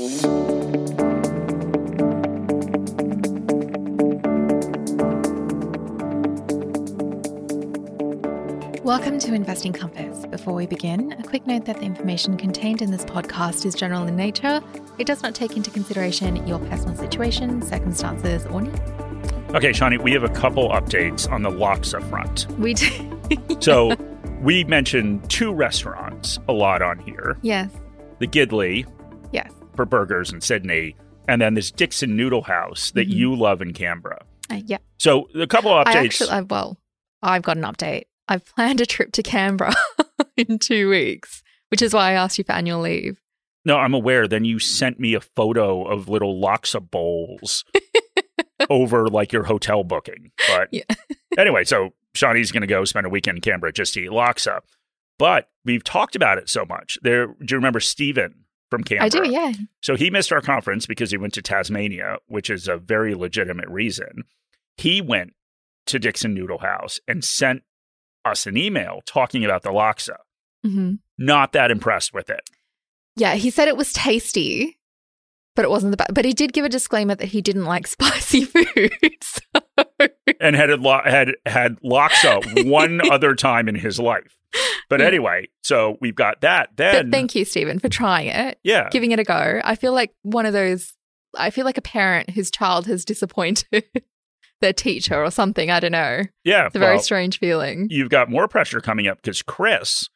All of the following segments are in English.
Welcome to Investing Compass. Before we begin, a quick note that the information contained in this podcast is general in nature. It does not take into consideration your personal situation, circumstances, or needs. Okay, Shani, we have a couple updates on the Laksa front. We do. So we mentioned two restaurants a lot on here yes. the Gidley Burgers in Sydney, and then this Dickson Noodle House that Mhm. you love in Canberra. Uh, yeah. So a couple of updates. I actually, I, well, I've got an update. I've planned a trip to Canberra in two weeks, which is why I asked you for annual leave. no, I'm aware. Then you sent me a photo of little Laksa bowls over like your hotel booking. But Yeah. anyway, so Shani's going to go spend a weekend in Canberra just to eat Laksa. But we've talked about it so much. There, do you remember Steven from Canberra? I do, yeah. So he missed our conference because he went to Tasmania, which is a very legitimate reason. He went to Dickson Noodle House and sent us an email talking about the Laksa. hmm Not that impressed with it. Yeah, he said it was tasty, but it wasn't the best. But he did give a disclaimer that he didn't like spicy food. So, and had lo- had had Laksa one other time in his life. But anyway, so we've got that. Then but thank you, Stephen, for trying it, yeah, giving it a go. I feel like one of those. I feel like a parent whose child has disappointed their teacher or something. I don't know. yeah. It's a very well, strange feeling. you've got more pressure coming up because Chris,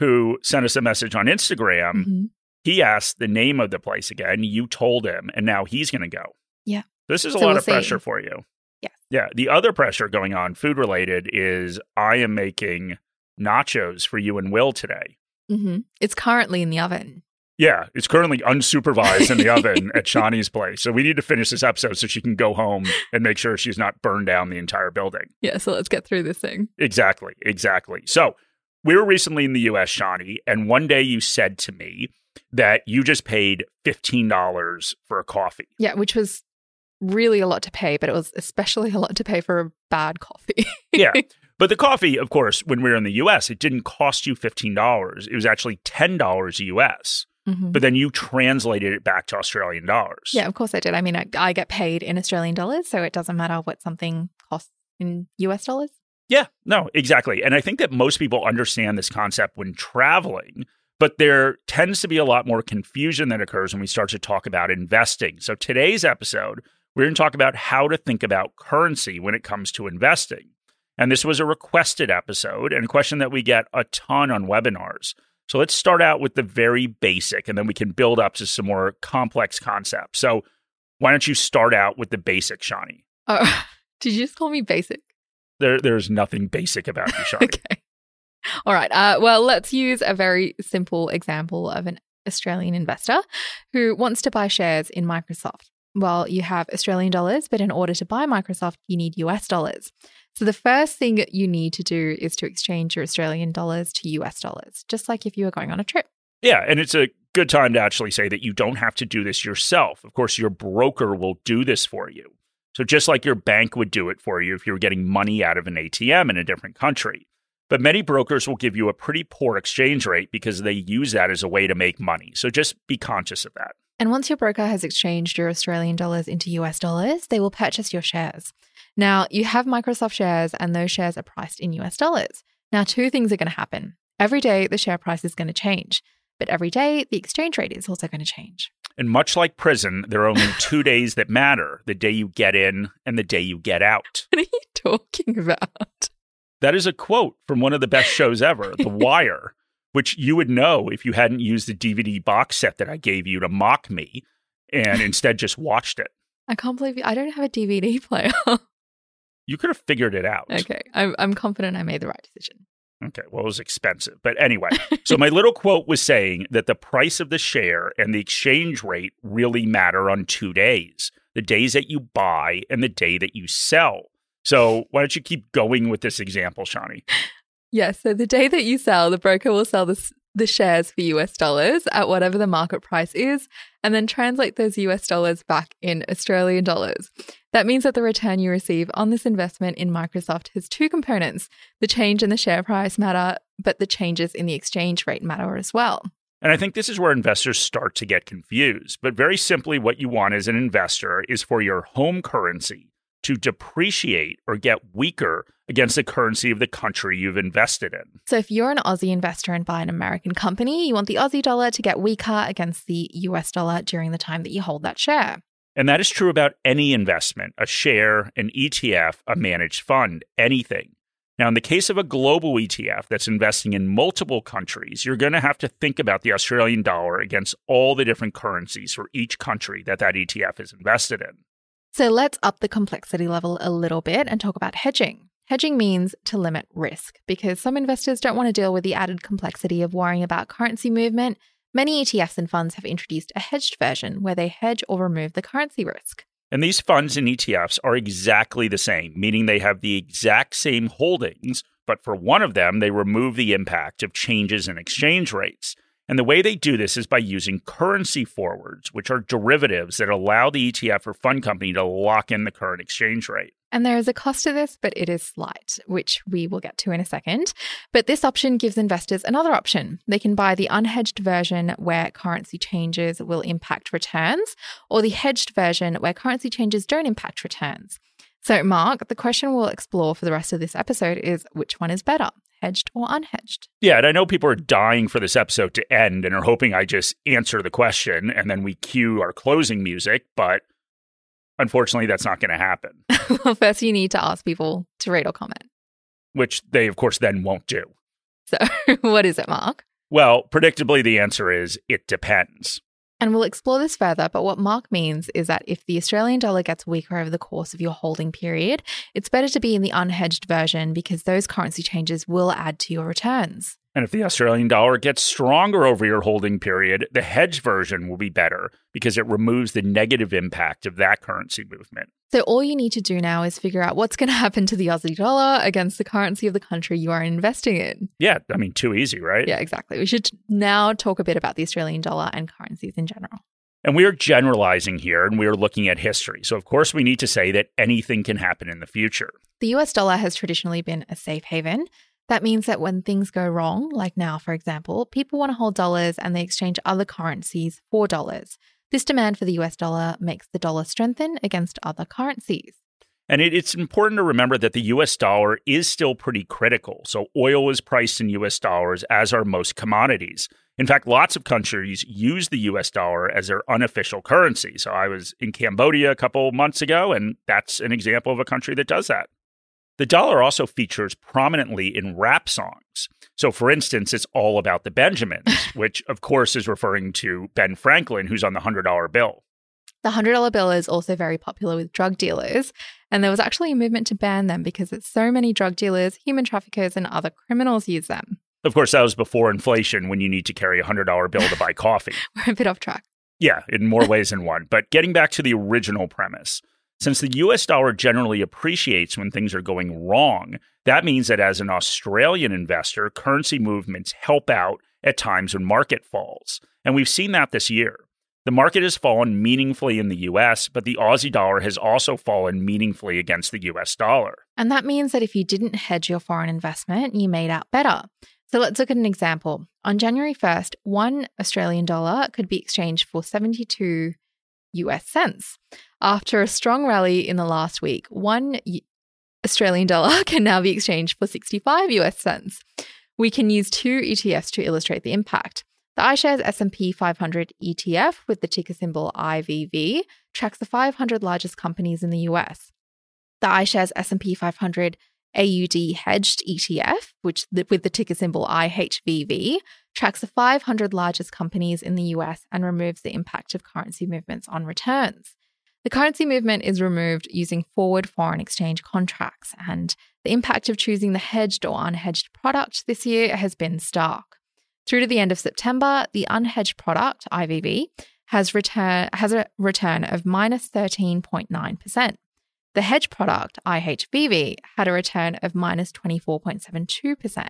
who sent us a message on Instagram, Mhm. he asked the name of the place again. You told him, and now he's going to go. Yeah. This is a So lot we'll of see. pressure for you. Yeah. Yeah. The other pressure going on, food related, is I am making nachos for you and Will today. hmm It's currently in the oven. Yeah, it's currently unsupervised in the oven at Shani's place. So we need to finish this episode so she can go home and make sure she's not burned down the entire building. Yeah, so let's get through this thing. Exactly, exactly. So we were recently in the US, Shani, and one day you said to me that you just paid $15 for a coffee. Yeah, which was really a lot to pay, but it was especially a lot to pay for a bad coffee. Yeah. But the coffee, of course, when we were in the US, it didn't cost you $15. It was actually $10 US. Mhm. But then you translated it back to Australian dollars. Yeah, of course I did. I mean, I, I get paid in Australian dollars, so it doesn't matter what something costs in US dollars. Yeah, no, exactly. And I think that most people understand this concept when traveling, but there tends to be a lot more confusion that occurs when we start to talk about investing. So today's episode, we're going to talk about how to think about currency when it comes to investing. And this was a requested episode and a question that we get a ton on webinars. So let's start out with the very basic and then we can build up to some more complex concepts. So why don't you start out with the basic, Shani? Oh, did you just call me basic? There, there's nothing basic about you, Shani. Okay. All right. Uh, well, let's use a very simple example of an Australian investor who wants to buy shares in Microsoft. Well, you have Australian dollars, but in order to buy Microsoft, you need US dollars. So the first thing you need to do is to exchange your Australian dollars to US dollars, just like if you were going on a trip. Yeah, and it's a good time to actually say that you don't have to do this yourself. Of course, your broker will do this for you. So just like your bank would do it for you if you were getting money out of an ATM in a different country. But many brokers will give you a pretty poor exchange rate because they use that as a way to make money. So just be conscious of that. And once your broker has exchanged your Australian dollars into US dollars, they will purchase your shares. Now, you have Microsoft shares, and those shares are priced in US dollars. Now, two things are going to happen. Every day, the share price is going to change, but every day, the exchange rate is also going to change. And much like prison, there are only two days that matter the day you get in and the day you get out. What are you talking about? That is a quote from one of the best shows ever, The Wire, which you would know if you hadn't used the DVD box set that I gave you to mock me and instead just watched it. I can't believe you, I don't have a DVD player. You could have figured it out. okay, I'm, I'm confident I made the right decision. Okay, well, it was expensive. But anyway, so my little quote was saying that the price of the share and the exchange rate really matter on two days the days that you buy and the day that you sell. So why don't you keep going with this example, Shani? Yes. so the day that you sell, the broker will sell the, the shares for US dollars at whatever the market price is, and then translate those US dollars back in Australian dollars. That means that the return you receive on this investment in Microsoft has two components. The change in the share price matter, but the changes in the exchange rate matter as well. And I think this is where investors start to get confused. But very simply, what you want as an investor is for your home currency to depreciate or get weaker against the currency of the country you've invested in. So, if you're an Aussie investor and buy an American company, you want the Aussie dollar to get weaker against the US dollar during the time that you hold that share. And that is true about any investment a share, an ETF, a managed fund, anything. Now, in the case of a global ETF that's investing in multiple countries, you're going to have to think about the Australian dollar against all the different currencies for each country that that ETF is invested in. So let's up the complexity level a little bit and talk about hedging. Hedging means to limit risk because some investors don't want to deal with the added complexity of worrying about currency movement. Many ETFs and funds have introduced a hedged version where they hedge or remove the currency risk. And these funds and ETFs are exactly the same, meaning they have the exact same holdings, but for one of them, they remove the impact of changes in exchange rates. And the way they do this is by using currency forwards, which are derivatives that allow the ETF or fund company to lock in the current exchange rate. And there is a cost to this, but it is slight, which we will get to in a second. But this option gives investors another option. They can buy the unhedged version where currency changes will impact returns, or the hedged version where currency changes don't impact returns. So, Mark, the question we'll explore for the rest of this episode is which one is better, hedged or unhedged? Yeah, and I know people are dying for this episode to end and are hoping I just answer the question and then we cue our closing music, but Unfortunately, that's not going to happen. well, first, you need to ask people to rate or comment, which they, of course, then won't do. So, what is it, Mark? Well, predictably, the answer is it depends. And we'll explore this further, but what Mark means is that if the Australian dollar gets weaker over the course of your holding period, it's better to be in the unhedged version because those currency changes will add to your returns. And if the Australian dollar gets stronger over your holding period, the hedge version will be better because it removes the negative impact of that currency movement. So, all you need to do now is figure out what's going to happen to the Aussie dollar against the currency of the country you are investing in. Yeah, I mean, too easy, right? Yeah, exactly. We should now talk a bit about the Australian dollar and currencies in general. And we are generalizing here and we are looking at history. So, of course, we need to say that anything can happen in the future. The US dollar has traditionally been a safe haven. That means that when things go wrong, like now, for example, people want to hold dollars and they exchange other currencies for dollars. This demand for the US dollar makes the dollar strengthen against other currencies. And it, it's important to remember that the US dollar is still pretty critical. So, oil is priced in US dollars, as are most commodities. In fact, lots of countries use the US dollar as their unofficial currency. So, I was in Cambodia a couple months ago, and that's an example of a country that does that. The dollar also features prominently in rap songs. So, for instance, it's all about the Benjamins, which, of course, is referring to Ben Franklin, who's on the $100 bill. The $100 bill is also very popular with drug dealers, and there was actually a movement to ban them because it's so many drug dealers, human traffickers, and other criminals use them. Of course, that was before inflation when you need to carry a $100 bill to buy coffee. We're a bit off track. Yeah, in more ways than one. But getting back to the original premise, since the US dollar generally appreciates when things are going wrong, that means that as an Australian investor, currency movements help out at times when market falls. And we've seen that this year. The market has fallen meaningfully in the US, but the Aussie dollar has also fallen meaningfully against the US dollar. And that means that if you didn't hedge your foreign investment, you made out better. So let's look at an example. On January 1st, one Australian dollar could be exchanged for 72 US cents. After a strong rally in the last week, one Australian dollar can now be exchanged for 65 US cents. We can use two ETFs to illustrate the impact. The iShares S&P 500 ETF with the ticker symbol IVV tracks the 500 largest companies in the US. The iShares S&P 500 AUD hedged ETF, which with the ticker symbol IHVV, tracks the 500 largest companies in the US and removes the impact of currency movements on returns. The currency movement is removed using forward foreign exchange contracts, and the impact of choosing the hedged or unhedged product this year has been stark. Through to the end of September, the unhedged product, IVV, has, return, has a return of minus 13.9%. The hedge product, IHVV, had a return of minus 24.72%.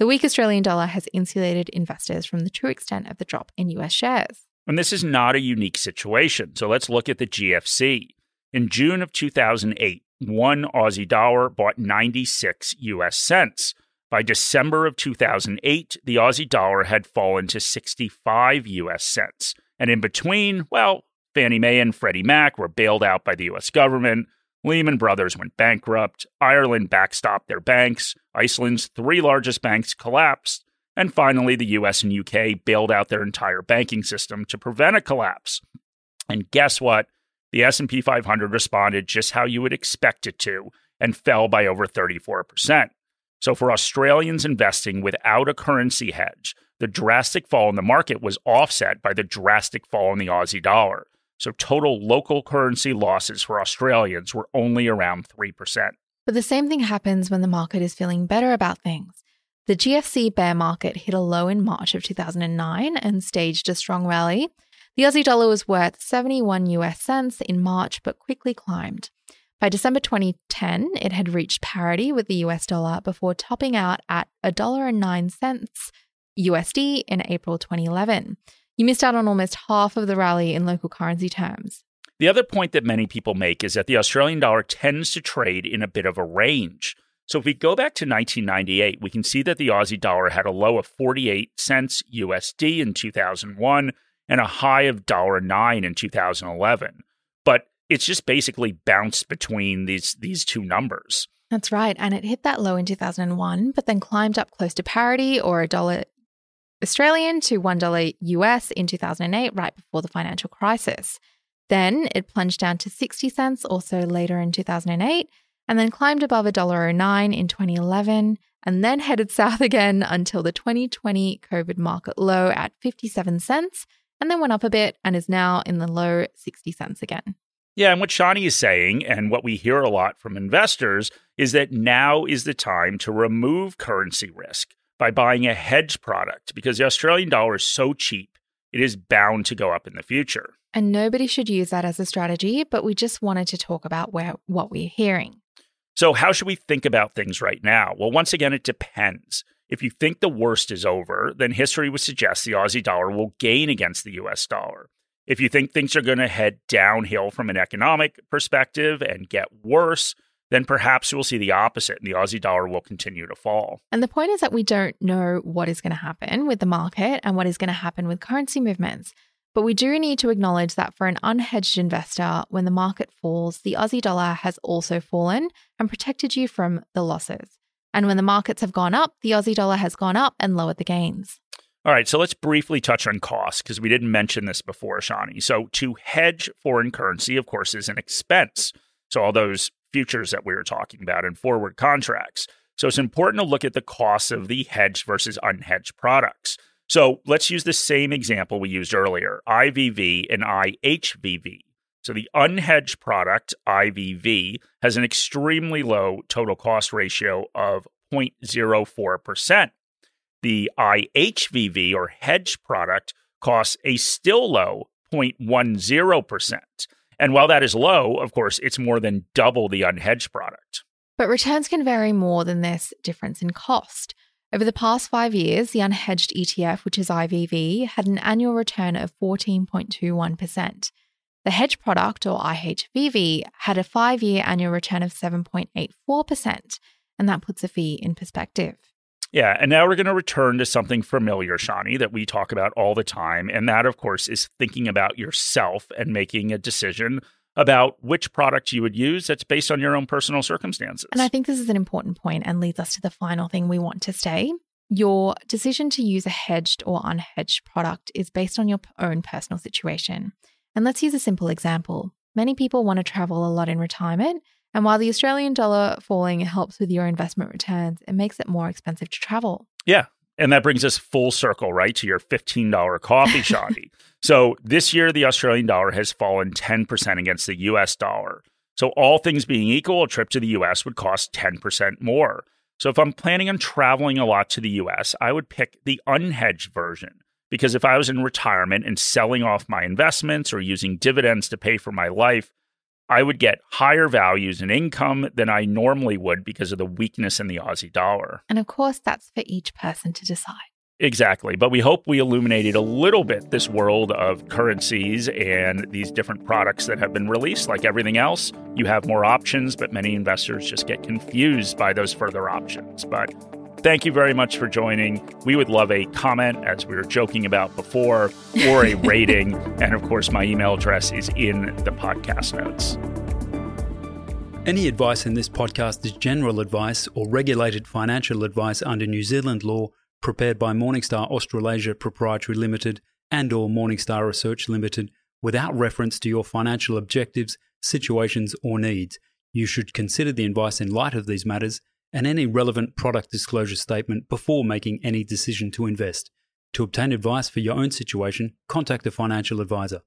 The weak Australian dollar has insulated investors from the true extent of the drop in US shares. And this is not a unique situation. So let's look at the GFC. In June of 2008, one Aussie dollar bought 96 US cents. By December of 2008, the Aussie dollar had fallen to 65 US cents. And in between, well, Fannie Mae and Freddie Mac were bailed out by the US government. Lehman Brothers went bankrupt. Ireland backstopped their banks. Iceland's three largest banks collapsed. And finally, the US and UK bailed out their entire banking system to prevent a collapse. And guess what? The S&P 500 responded just how you would expect it to and fell by over 34%. So for Australians investing without a currency hedge, the drastic fall in the market was offset by the drastic fall in the Aussie dollar. So total local currency losses for Australians were only around 3%. But the same thing happens when the market is feeling better about things. The GFC bear market hit a low in March of 2009 and staged a strong rally. The Aussie dollar was worth 71 US cents in March but quickly climbed. By December 2010, it had reached parity with the US dollar before topping out at $1.09 USD in April 2011. You missed out on almost half of the rally in local currency terms. The other point that many people make is that the Australian dollar tends to trade in a bit of a range. So if we go back to 1998, we can see that the Aussie dollar had a low of 48 cents USD in 2001 and a high of $1.09 in 2011. But it's just basically bounced between these these two numbers. That's right. And it hit that low in 2001, but then climbed up close to parity or a dollar Australian to $1 US in 2008, right before the financial crisis. Then it plunged down to 60 cents also later in 2008, and then climbed above $1.09 in 2011, and then headed south again until the 2020 COVID market low at 57 cents, and then went up a bit and is now in the low 60 cents again. Yeah, and what Shani is saying, and what we hear a lot from investors, is that now is the time to remove currency risk by buying a hedge product because the Australian dollar is so cheap, it is bound to go up in the future. And nobody should use that as a strategy, but we just wanted to talk about where what we're hearing. So, how should we think about things right now? Well, once again, it depends. If you think the worst is over, then history would suggest the Aussie dollar will gain against the US dollar. If you think things are going to head downhill from an economic perspective and get worse, then perhaps we'll see the opposite and the Aussie dollar will continue to fall. And the point is that we don't know what is going to happen with the market and what is going to happen with currency movements. But we do need to acknowledge that for an unhedged investor, when the market falls, the Aussie dollar has also fallen and protected you from the losses. And when the markets have gone up, the Aussie dollar has gone up and lowered the gains. All right, so let's briefly touch on costs because we didn't mention this before, Shani. So, to hedge foreign currency, of course, is an expense. So, all those futures that we were talking about and forward contracts. So, it's important to look at the costs of the hedged versus unhedged products. So, let's use the same example we used earlier IVV and IHVV. So, the unhedged product, IVV, has an extremely low total cost ratio of 0.04%. The IHVV or hedge product costs a still low 0.10%. And while that is low, of course, it's more than double the unhedged product. But returns can vary more than this difference in cost. Over the past five years, the unhedged ETF, which is IVV, had an annual return of 14.21%. The hedge product, or IHVV, had a five year annual return of 7.84%, and that puts a fee in perspective. Yeah, and now we're going to return to something familiar, Shani, that we talk about all the time. And that, of course, is thinking about yourself and making a decision about which product you would use that's based on your own personal circumstances. And I think this is an important point and leads us to the final thing we want to say. Your decision to use a hedged or unhedged product is based on your own personal situation. And let's use a simple example. Many people want to travel a lot in retirement and while the Australian dollar falling helps with your investment returns, it makes it more expensive to travel. Yeah. And that brings us full circle, right, to your $15 coffee Shani. so this year, the Australian dollar has fallen 10% against the US dollar. So, all things being equal, a trip to the US would cost 10% more. So, if I'm planning on traveling a lot to the US, I would pick the unhedged version. Because if I was in retirement and selling off my investments or using dividends to pay for my life, I would get higher values and income than I normally would because of the weakness in the Aussie dollar. And of course, that's for each person to decide. Exactly. But we hope we illuminated a little bit this world of currencies and these different products that have been released. Like everything else, you have more options, but many investors just get confused by those further options. But Thank you very much for joining. We would love a comment, as we were joking about before, or a rating. and of course, my email address is in the podcast notes. Any advice in this podcast is general advice or regulated financial advice under New Zealand law prepared by Morningstar Australasia Proprietary Limited and or Morningstar Research Limited without reference to your financial objectives, situations or needs. You should consider the advice in light of these matters and any relevant product disclosure statement before making any decision to invest. To obtain advice for your own situation, contact a financial advisor.